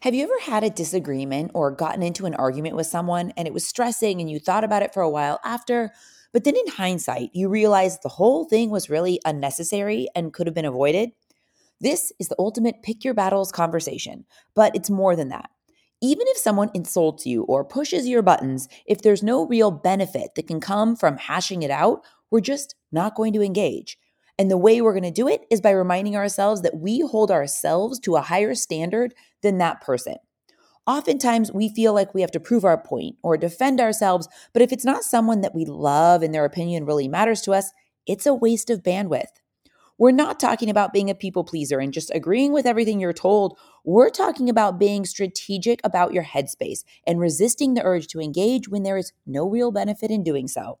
Have you ever had a disagreement or gotten into an argument with someone and it was stressing and you thought about it for a while after, but then in hindsight, you realized the whole thing was really unnecessary and could have been avoided? This is the ultimate pick your battles conversation, but it's more than that. Even if someone insults you or pushes your buttons, if there's no real benefit that can come from hashing it out, we're just not going to engage. And the way we're going to do it is by reminding ourselves that we hold ourselves to a higher standard than that person. Oftentimes, we feel like we have to prove our point or defend ourselves, but if it's not someone that we love and their opinion really matters to us, it's a waste of bandwidth. We're not talking about being a people pleaser and just agreeing with everything you're told. We're talking about being strategic about your headspace and resisting the urge to engage when there is no real benefit in doing so.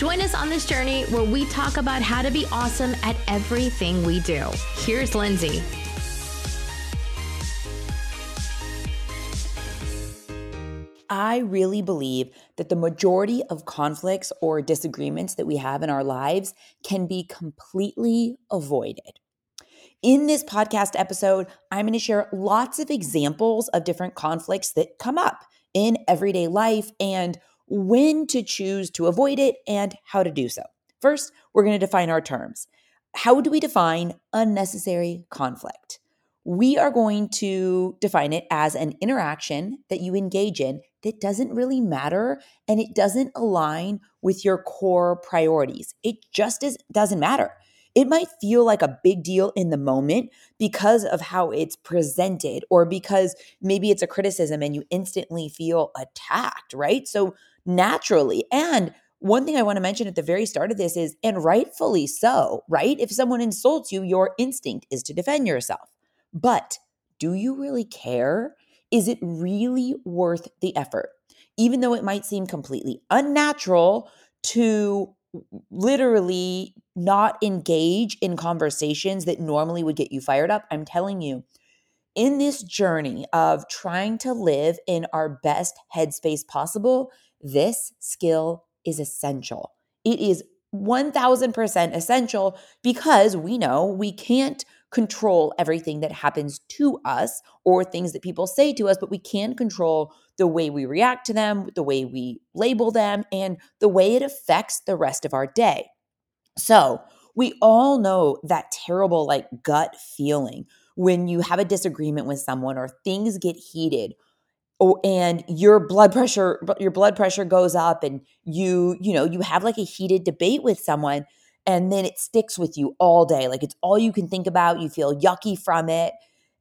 Join us on this journey where we talk about how to be awesome at everything we do. Here's Lindsay. I really believe that the majority of conflicts or disagreements that we have in our lives can be completely avoided. In this podcast episode, I'm going to share lots of examples of different conflicts that come up in everyday life and when to choose to avoid it, and how to do so. First, we're going to define our terms. How do we define unnecessary conflict? We are going to define it as an interaction that you engage in that doesn't really matter and it doesn't align with your core priorities. It just is, doesn't matter. It might feel like a big deal in the moment because of how it's presented, or because maybe it's a criticism and you instantly feel attacked, right? So naturally. And one thing I want to mention at the very start of this is, and rightfully so, right? If someone insults you, your instinct is to defend yourself. But do you really care? Is it really worth the effort? Even though it might seem completely unnatural to literally not engage in conversations that normally would get you fired up, I'm telling you, in this journey of trying to live in our best headspace possible, this skill is essential. It is 1000% essential because we know we can't control everything that happens to us or things that people say to us, but we can control the way we react to them, the way we label them, and the way it affects the rest of our day. So, we all know that terrible, like, gut feeling when you have a disagreement with someone or things get heated oh, and your blood pressure your blood pressure goes up and you you know you have like a heated debate with someone and then it sticks with you all day like it's all you can think about you feel yucky from it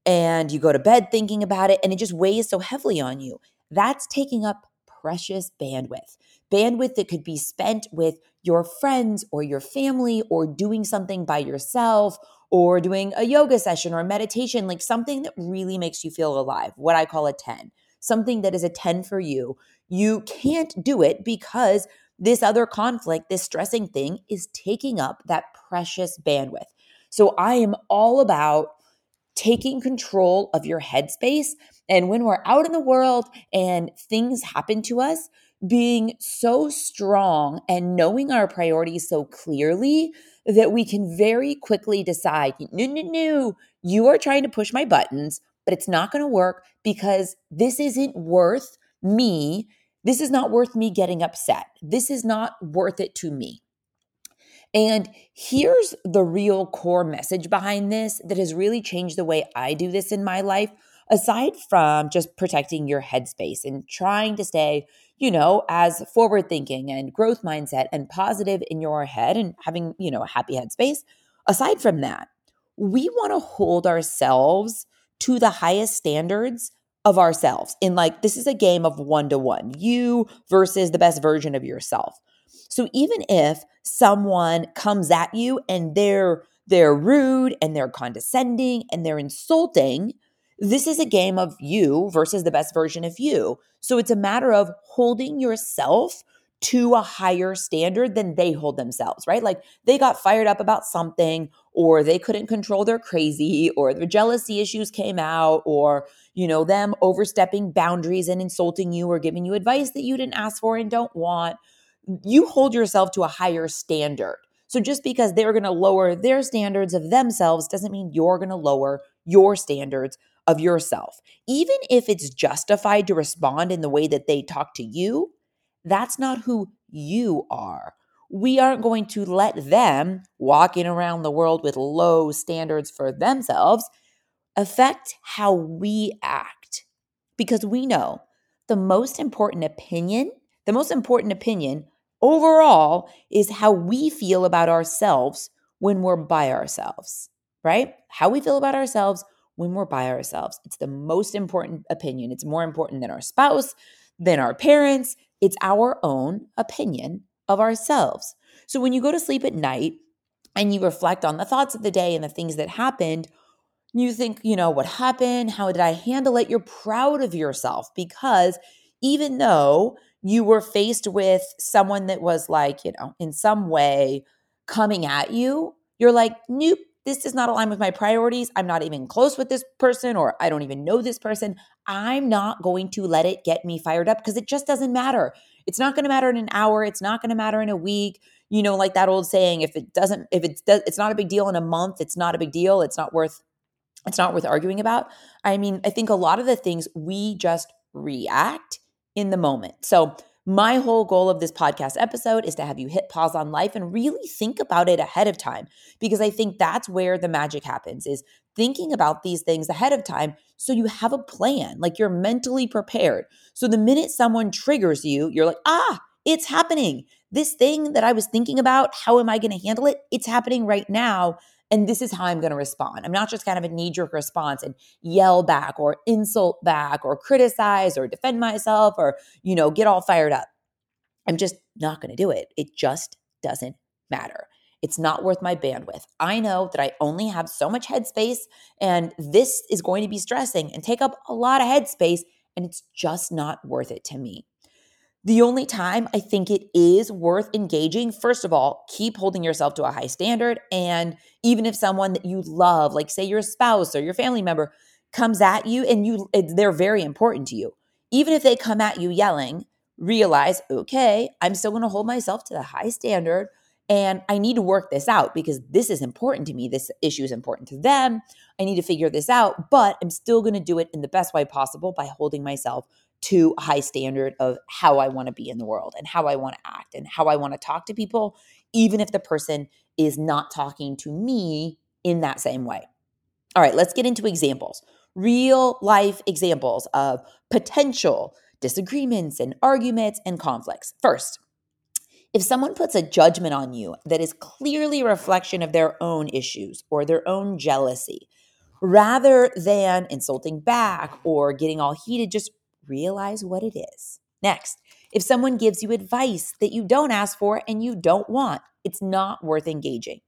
and you go to bed thinking about it and it just weighs so heavily on you. That's taking up precious bandwidth bandwidth that could be spent with your friends or your family or doing something by yourself or doing a yoga session or meditation like something that really makes you feel alive what i call a 10 something that is a 10 for you, you can't do it because this other conflict, this stressing thing is taking up that precious bandwidth. So I am all about taking control of your headspace. And when we're out in the world and things happen to us, being so strong and knowing our priorities so clearly that we can very quickly decide no, no, no, you are trying to push my buttons but it's not going to work because this isn't worth me. This is not worth me getting upset. This is not worth it to me. And here's the real core message behind this that has really changed the way I do this in my life, aside from just protecting your headspace and trying to stay, you know, as forward thinking and growth mindset and positive in your head and having, you know, a happy headspace. Aside from that, we want to hold ourselves to the highest standards of ourselves. In like, this is a game of one to one, you versus the best version of yourself. So even if someone comes at you and they're they're rude and they're condescending and they're insulting, this is a game of you versus the best version of you. So it's a matter of holding yourself to a higher standard than they hold themselves, right? Like they got fired up about something or they couldn't control their crazy or their jealousy issues came out or you know them overstepping boundaries and insulting you or giving you advice that you didn't ask for and don't want. You hold yourself to a higher standard. So just because they're going to lower their standards of themselves doesn't mean you're going to lower your standards of yourself. Even if it's justified to respond in the way that they talk to you, that's not who you are. We aren't going to let them walking around the world with low standards for themselves affect how we act because we know the most important opinion, the most important opinion overall is how we feel about ourselves when we're by ourselves, right? How we feel about ourselves when we're by ourselves. It's the most important opinion. It's more important than our spouse, than our parents, it's our own opinion of ourselves. So when you go to sleep at night and you reflect on the thoughts of the day and the things that happened, you think, you know, what happened? How did I handle it? You're proud of yourself because even though you were faced with someone that was like, you know, in some way coming at you, you're like, nope, this does not align with my priorities. I'm not even close with this person, or I don't even know this person. I'm not going to let it get me fired up because it just doesn't matter. It's not going to matter in an hour. It's not going to matter in a week. You know, like that old saying, if it doesn't, if it's, it's not a big deal in a month, it's not a big deal. It's not worth, it's not worth arguing about. I mean, I think a lot of the things we just react in the moment. So my whole goal of this podcast episode is to have you hit pause on life and really think about it ahead of time because I think that's where the magic happens is thinking about these things ahead of time so you have a plan, like you're mentally prepared. So the minute someone triggers you, you're like, "Ah, it's happening. This thing that I was thinking about, how am I going to handle it? It's happening right now." And this is how I'm going to respond. I'm not just kind of a knee jerk response and yell back or insult back or criticize or defend myself or, you know, get all fired up. I'm just not going to do it. It just doesn't matter. It's not worth my bandwidth. I know that I only have so much headspace, and this is going to be stressing and take up a lot of headspace, and it's just not worth it to me. The only time I think it is worth engaging, first of all, keep holding yourself to a high standard. And even if someone that you love, like say your spouse or your family member, comes at you and you eh, they're very important to you, even if they come at you yelling, realize, okay, I'm still going to hold myself to the high standard and I need to work this out because this is important to me. This issue is important to them. I need to figure this out, but I'm still going to do it in the best way possible by holding myself to a high standard of how I want to be in the world and how I want to act and how I want to talk to people, even if the person is not talking to me in that same way. All right, let's get into examples. Real life examples of potential disagreements and arguments and conflicts. First, if someone puts a judgment on you that is clearly a reflection of their own issues or their own jealousy, rather than insulting back or getting all heated, just realize what it is. Next, if someone gives you advice that you don't ask for and you don't want, it's not worth engaging.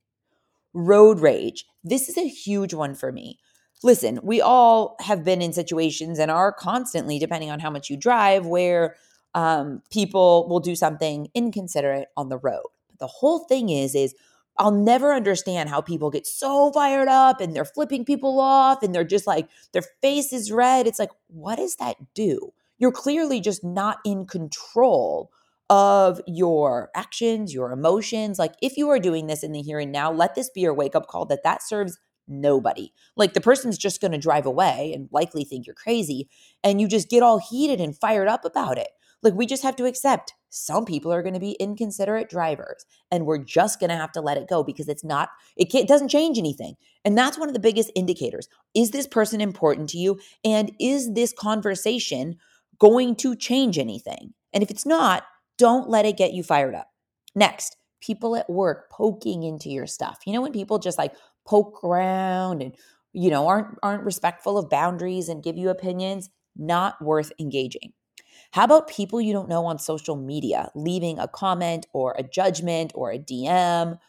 Road rage. This is a huge one for me. Listen, we all have been in situations and are constantly, depending on how much you drive, where um, people will do something inconsiderate on the road. But the whole thing is, is I'll never understand how people get so fired up and they're flipping people off and they're just like, their face is red. It's like, what does that do? You're clearly just not in control of your actions, your emotions. Like, if you are doing this in the here and now, let this be your wake up call that that serves nobody. Like, the person's just going to drive away and likely think you're crazy. And you just get all heated and fired up about it. Like, we just have to accept some people are going to be inconsiderate drivers and we're just going to have to let it go because it's not it, it doesn't change anything. And that's one of the biggest indicators. Is this person important to you? And is this conversation going to change anything? And if it's not don't let it get you fired up. Next people at work poking into your stuff. You know when people just like poke around and you know aren't aren't respectful of boundaries and give you opinions? Not worth engaging how about people you don't know on social media leaving a comment or a judgment or a DM?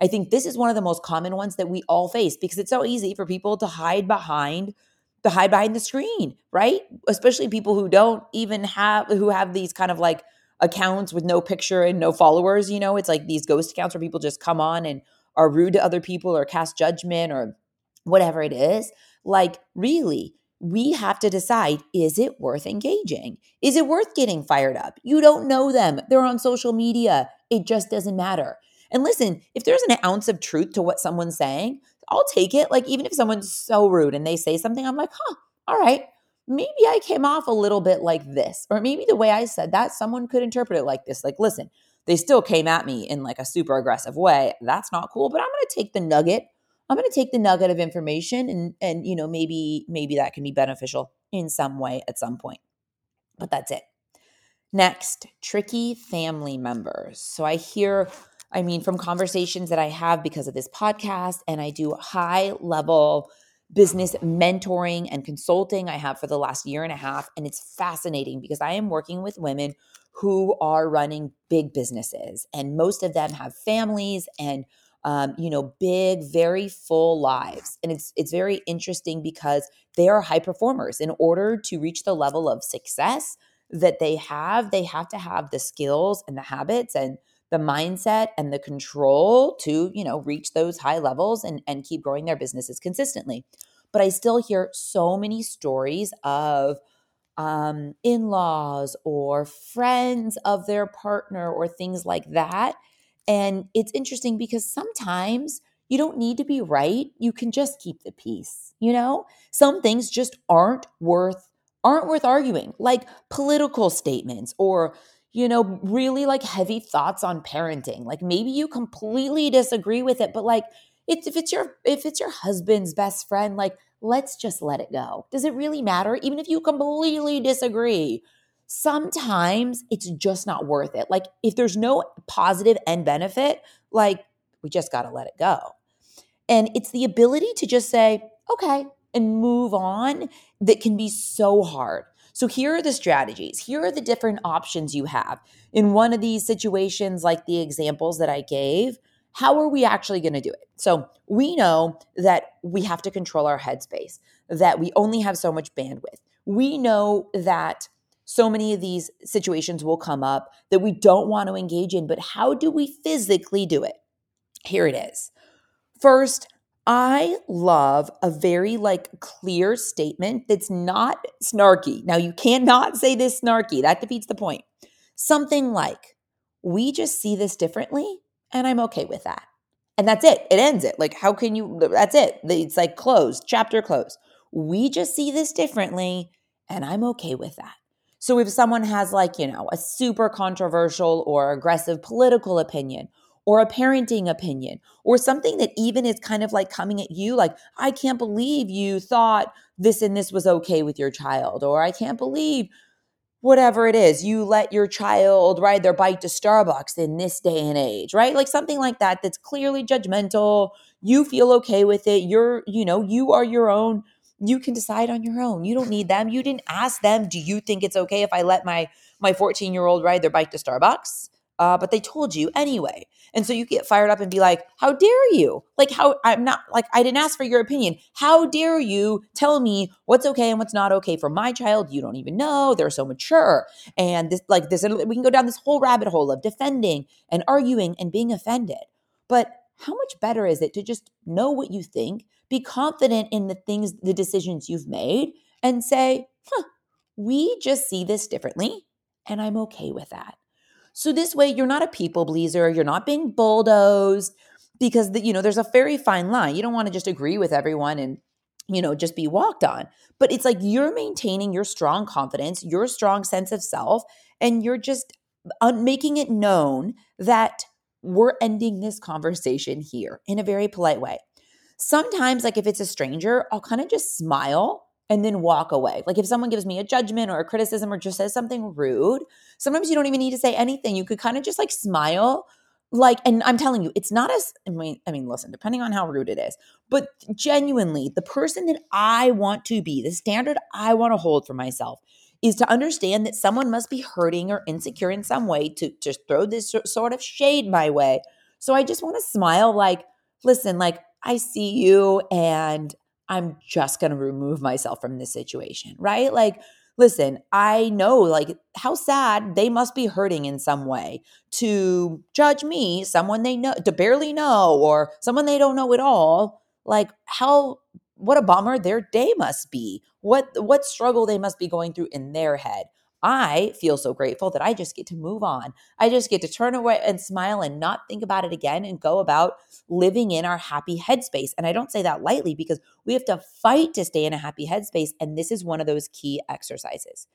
I think this is one of the most common ones that we all face because it's so easy for people to hide behind the hide behind the screen, right? Especially people who don't even have who have these kind of like accounts with no picture and no followers, you know, it's like these ghost accounts where people just come on and are rude to other people or cast judgment or whatever it is. Like, really, we have to decide is it worth engaging? Is it worth getting fired up? You don't know them. They're on social media. It just doesn't matter. And listen, if there's an ounce of truth to what someone's saying, I'll take it. Like, even if someone's so rude and they say something, I'm like, huh, all right, maybe I came off a little bit like this. Or maybe the way I said that, someone could interpret it like this. Like, listen, they still came at me in like a super aggressive way. That's not cool, but I'm going to take the nugget. I'm going to take the nugget of information and and you know, maybe maybe that can be beneficial in some way at some point. But that's it. Next, tricky family members. So I hear I mean, from conversations that I have because of this podcast, and I do high level business mentoring and consulting I have for the last year and a half. And it's fascinating because I am working with women who are running big businesses, and most of them have families and um, you know, big, very full lives. And it's it's very interesting because they are high performers. In order to reach the level of success that they have, they have to have the skills and the habits and the mindset and the control to, you know, reach those high levels and, and keep growing their businesses consistently. But I still hear so many stories of um, in laws or friends of their partner or things like that. And it's interesting because sometimes you don't need to be right. You can just keep the peace. You know, some things just aren't worth aren't worth arguing, like political statements or you know, really like heavy thoughts on parenting. Like maybe you completely disagree with it, but like it's if it's your if it's your husband's best friend, like let's just let it go. Does it really matter even if you completely disagree? Sometimes it's just not worth it. Like if there's no positive end benefit, like we just got to let it go. And it's the ability to just say, "Okay," and move on that can be so hard so here are the strategies. Here are the different options you have. In one of these situations, like the examples that I gave, how are we actually going to do it? So we know that we have to control our headspace, that we only have so much bandwidth. We know that so many of these situations will come up that we don't want to engage in, but how do we physically do it? Here it is. First, I love a very like clear statement that's not snarky. Now you cannot say this snarky. That defeats the point. Something like, "We just see this differently and I'm okay with that." And that's it. It ends it. Like how can you that's it. It's like closed, chapter closed. We just see this differently and I'm okay with that. So if someone has like, you know, a super controversial or aggressive political opinion or a parenting opinion or something that even is kind of like coming at you like i can't believe you thought this and this was okay with your child or i can't believe whatever it is you let your child ride their bike to starbucks in this day and age right? Like something like that that's clearly judgmental. You feel okay with it. You're you know you are your own you can decide on your own you don't need them you didn't ask them do you think it's okay if i let my my 14 year old ride their bike to starbucks uh, but they told you anyway. And so you get fired up and be like, how dare you? Like, how I'm not like, I didn't ask for your opinion. How dare you tell me what's okay and what's not okay for my child? You don't even know. They're so mature. And this, like, this, we can go down this whole rabbit hole of defending and arguing and being offended. But how much better is it to just know what you think, be confident in the things, the decisions you've made, and say, huh, we just see this differently, and I'm okay with that. So this way you're not a people pleaser, you're not being bulldozed because the, you know there's a very fine line. You don't want to just agree with everyone and you know just be walked on. But it's like you're maintaining your strong confidence, your strong sense of self and you're just uh, making it known that we're ending this conversation here in a very polite way. Sometimes like if it's a stranger, I'll kind of just smile and then walk away. Like if someone gives me a judgment or a criticism or just says something rude, sometimes you don't even need to say anything. You could kind of just like smile like and i'm telling you it's not as i mean i mean listen depending on how rude it is but genuinely the person that i want to be the standard i want to hold for myself is to understand that someone must be hurting or insecure in some way to just throw this sort of shade my way so i just want to smile like listen like i see you and I'm just going to remove myself from this situation, right? Like, listen, I know like how sad they must be hurting in some way to judge me, someone they know, to barely know, or someone they don't know at all. Like, how, what a bummer their day must be. What, what struggle they must be going through in their head. I feel so grateful that I just get to move on. I just get to turn away and smile and not think about it again and go about living in our happy headspace. And I don't say that lightly because we have to fight to stay in a happy headspace. And this is one of those key exercises.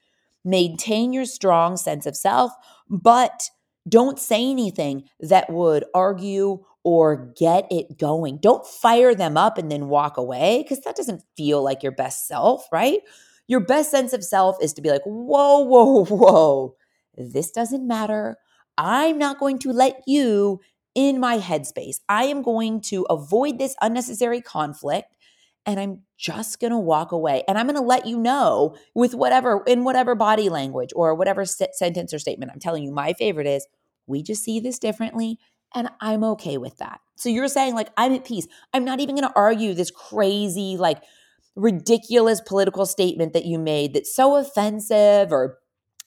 Maintain your strong sense of self, but don't say anything that would argue or get it going. Don't fire them up and then walk away because that doesn't feel like your best self, right? Your best sense of self is to be like, whoa, whoa, whoa, this doesn't matter. I'm not going to let you in my headspace. I am going to avoid this unnecessary conflict and I'm just going to walk away. And I'm going to let you know with whatever, in whatever body language or whatever sentence or statement. I'm telling you, my favorite is we just see this differently and I'm okay with that. So you're saying, like, I'm at peace. I'm not even going to argue this crazy, like, ridiculous political statement that you made that's so offensive or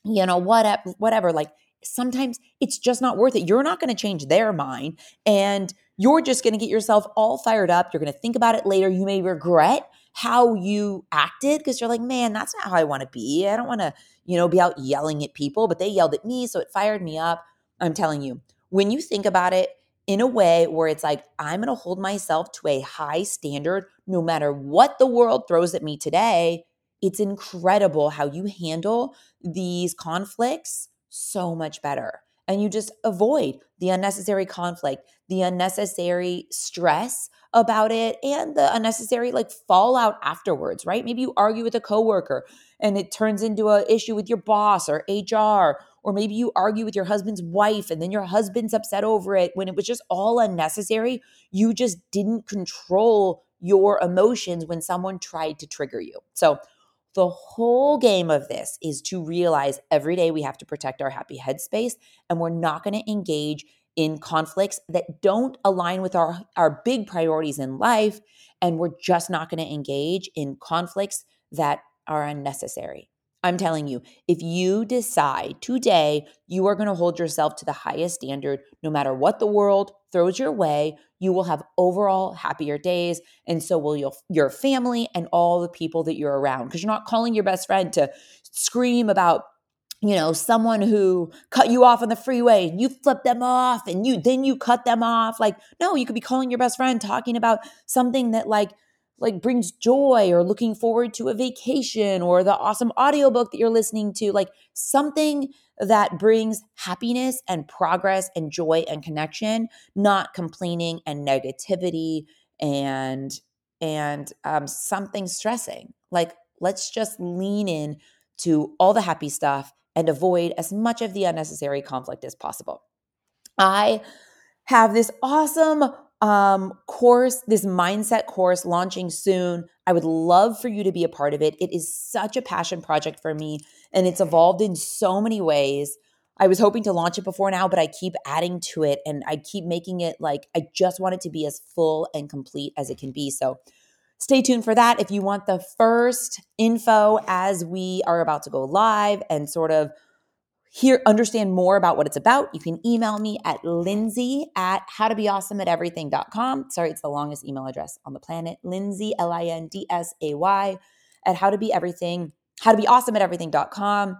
you know whatever whatever like sometimes it's just not worth it. You're not going to change their mind and you're just going to get yourself all fired up. You're going to think about it later. You may regret how you acted because you're like man that's not how i want to be. I don't want to you know be out yelling at people but they yelled at me so it fired me up. I'm telling you when you think about it in a way where it's like, I'm going to hold myself to a high standard no matter what the world throws at me today. It's incredible how you handle these conflicts so much better. And you just avoid the unnecessary conflict, the unnecessary stress about it, and the unnecessary like fallout afterwards, right? Maybe you argue with a coworker and it turns into an issue with your boss or HR or maybe you argue with your husband's wife and then your husband's upset over it when it was just all unnecessary. You just didn't control your emotions when someone tried to trigger you. So, the whole game of this is to realize every day we have to protect our happy headspace and we're not going to engage in conflicts that don't align with our, our big priorities in life. And we're just not going to engage in conflicts that are unnecessary. I'm telling you, if you decide today you are going to hold yourself to the highest standard, no matter what the world throws your way, you will have overall happier days. And so will your, your family and all the people that you're around. Because you're not calling your best friend to scream about you know someone who cut you off on the freeway and you flip them off and you then you cut them off like no you could be calling your best friend talking about something that like like brings joy or looking forward to a vacation or the awesome audiobook that you're listening to like something that brings happiness and progress and joy and connection not complaining and negativity and and um, something stressing. Like let's just lean in to all the happy stuff and avoid as much of the unnecessary conflict as possible. I have this awesome um, course, this mindset course launching soon. I would love for you to be a part of it. It is such a passion project for me and it's evolved in so many ways. I was hoping to launch it before now, but I keep adding to it and I keep making it like I just want it to be as full and complete as it can be. So stay tuned for that. If you want the first info as we are about to go live and sort of hear understand more about what it's about you can email me at lindsay at howtobeawesome at everything.com sorry it's the longest email address on the planet. Lindsay l-i-n-d-s-a-y at how to be everything how to be awesome at everything.com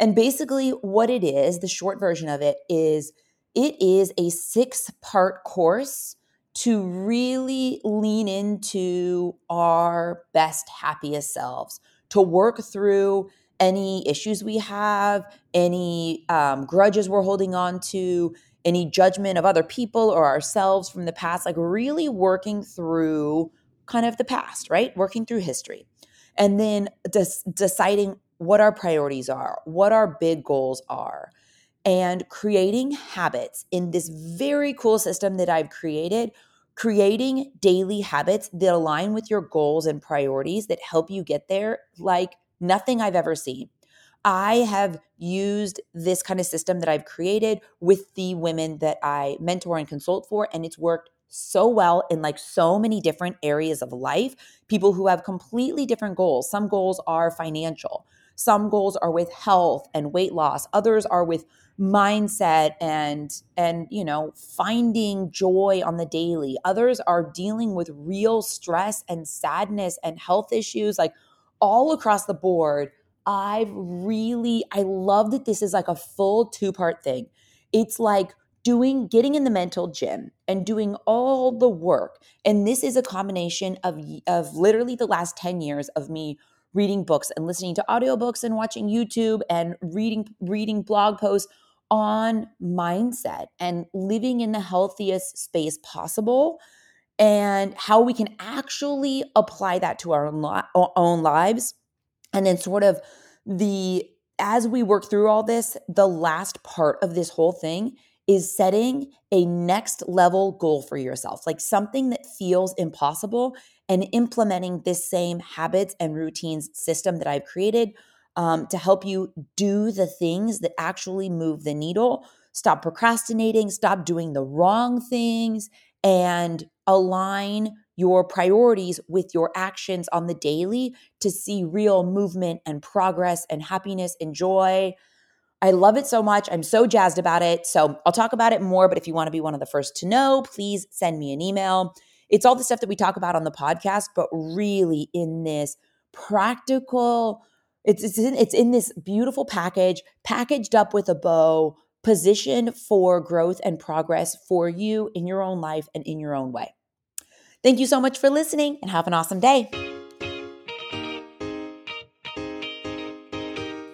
and basically what it is the short version of it is it is a six part course to really lean into our best happiest selves to work through any issues we have, any um, grudges we're holding on to, any judgment of other people or ourselves from the past, like really working through kind of the past, right? Working through history. And then des- deciding what our priorities are, what our big goals are, and creating habits in this very cool system that I've created. Creating daily habits that align with your goals and priorities that help you get there, like nothing I've ever seen. I have used this kind of system that I've created with the women that I mentor and consult for, and it's worked so well in like so many different areas of life. People who have completely different goals. Some goals are financial, Some goals are with health and weight loss. Others are with mindset and and you know finding joy on the daily others are dealing with real stress and sadness and health issues like all across the board i've really i love that this is like a full two part thing. It's like doing getting in the mental gym and doing all the work. And this is a combination of of literally the last 10 years of me reading books and listening to audiobooks and watching YouTube and reading reading blog posts on mindset and living in the healthiest space possible and how we can actually apply that to our own lives and then sort of the as we work through all this the last part of this whole thing is setting a next level goal for yourself like something that feels impossible and implementing this same habits and routines system that I've created um, to help you do the things that actually move the needle. Stop procrastinating, stop doing the wrong things, and align your priorities with your actions on the daily to see real movement and progress and happiness and joy. I love it so much. I'm so jazzed about it. So I'll talk about it more, but if you want to be one of the first to know, please send me an email. It's all the stuff that we talk about on the podcast, but really in this practical, it's it's in, it's in this beautiful package, packaged up with a bow, positioned for growth and progress for you in your own life and in your own way. Thank you so much for listening and have an awesome day.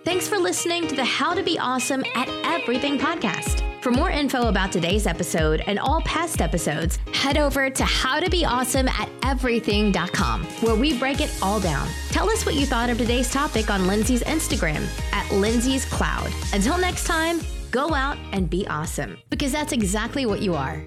Thanks for listening to the How to Be Awesome at Everything podcast. For more info about today's episode and all past episodes, head over to howtobeawesome@everything.com, where we break it all down. Tell us what you thought of today's topic on Lindsay's Instagram at Lindsay's Cloud. Until next time, go out and be awesome because that's exactly what you are.